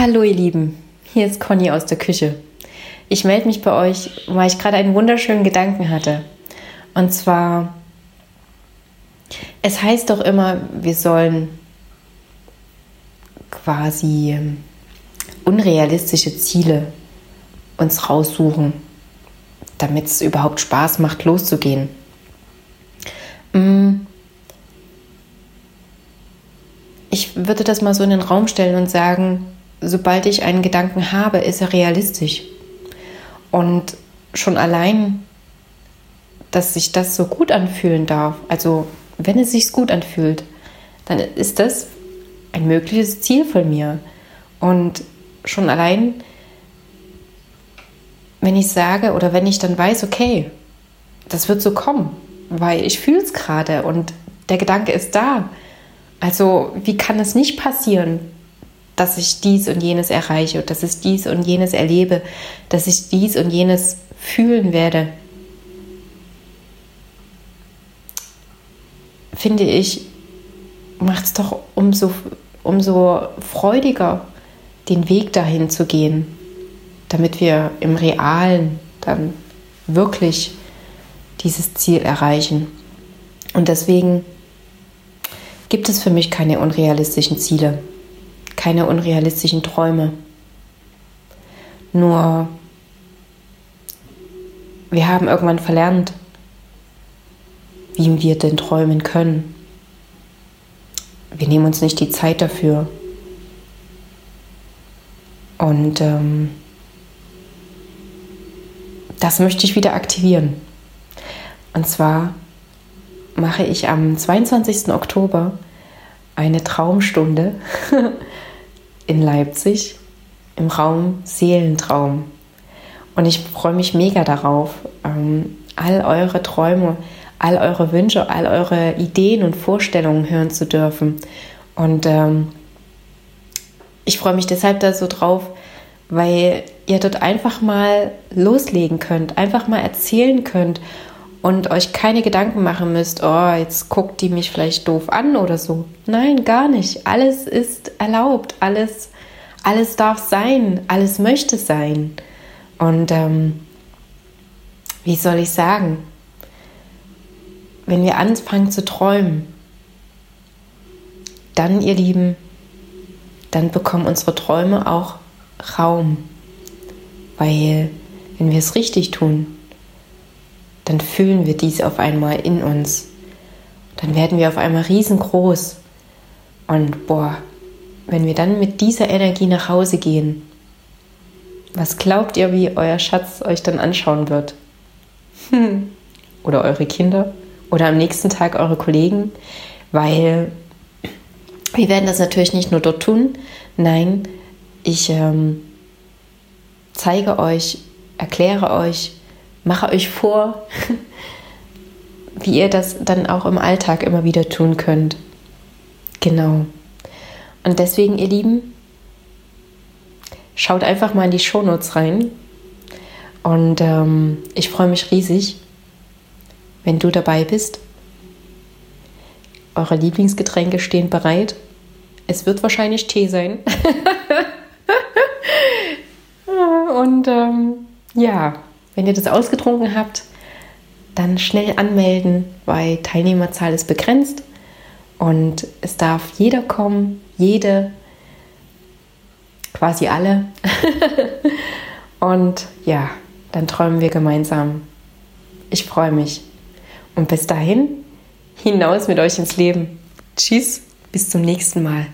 Hallo ihr Lieben, hier ist Conny aus der Küche. Ich melde mich bei euch, weil ich gerade einen wunderschönen Gedanken hatte. Und zwar, es heißt doch immer, wir sollen quasi ähm, unrealistische Ziele uns raussuchen, damit es überhaupt Spaß macht, loszugehen. Mm. Ich würde das mal so in den Raum stellen und sagen, sobald ich einen Gedanken habe, ist er realistisch. Und schon allein, dass sich das so gut anfühlen darf, also wenn es sich gut anfühlt, dann ist das ein mögliches Ziel von mir. Und schon allein, wenn ich sage oder wenn ich dann weiß, okay, das wird so kommen, weil ich fühle es gerade und der Gedanke ist da. Also wie kann es nicht passieren, dass ich dies und jenes erreiche, dass ich dies und jenes erlebe, dass ich dies und jenes fühlen werde, finde ich, macht es doch umso, umso freudiger, den Weg dahin zu gehen, damit wir im Realen dann wirklich dieses Ziel erreichen. Und deswegen gibt es für mich keine unrealistischen Ziele keine unrealistischen Träume. Nur wir haben irgendwann verlernt, wie wir denn träumen können. Wir nehmen uns nicht die Zeit dafür. Und ähm, das möchte ich wieder aktivieren. Und zwar mache ich am 22. Oktober eine Traumstunde in Leipzig im Raum Seelentraum. Und ich freue mich mega darauf, ähm, all eure Träume, all eure Wünsche, all eure Ideen und Vorstellungen hören zu dürfen. Und ähm, ich freue mich deshalb da so drauf, weil ihr dort einfach mal loslegen könnt, einfach mal erzählen könnt und euch keine Gedanken machen müsst, oh, jetzt guckt die mich vielleicht doof an oder so. Nein, gar nicht. Alles ist erlaubt, alles, alles darf sein, alles möchte sein. Und ähm, wie soll ich sagen, wenn wir anfangen zu träumen, dann, ihr Lieben, dann bekommen unsere Träume auch Raum. Weil, wenn wir es richtig tun, dann fühlen wir dies auf einmal in uns. Dann werden wir auf einmal riesengroß. Und boah, wenn wir dann mit dieser Energie nach Hause gehen, was glaubt ihr, wie euer Schatz euch dann anschauen wird? Hm. Oder eure Kinder? Oder am nächsten Tag eure Kollegen? Weil wir werden das natürlich nicht nur dort tun. Nein, ich ähm, zeige euch, erkläre euch, mache euch vor, wie ihr das dann auch im Alltag immer wieder tun könnt. Genau. Und deswegen, ihr Lieben, schaut einfach mal in die Shownotes rein. Und ähm, ich freue mich riesig, wenn du dabei bist. Eure Lieblingsgetränke stehen bereit. Es wird wahrscheinlich Tee sein. Und ähm, ja, wenn ihr das ausgetrunken habt, dann schnell anmelden, weil Teilnehmerzahl ist begrenzt und es darf jeder kommen, jede, quasi alle. und ja, dann träumen wir gemeinsam. Ich freue mich. Und bis dahin, hinaus mit euch ins Leben. Tschüss, bis zum nächsten Mal.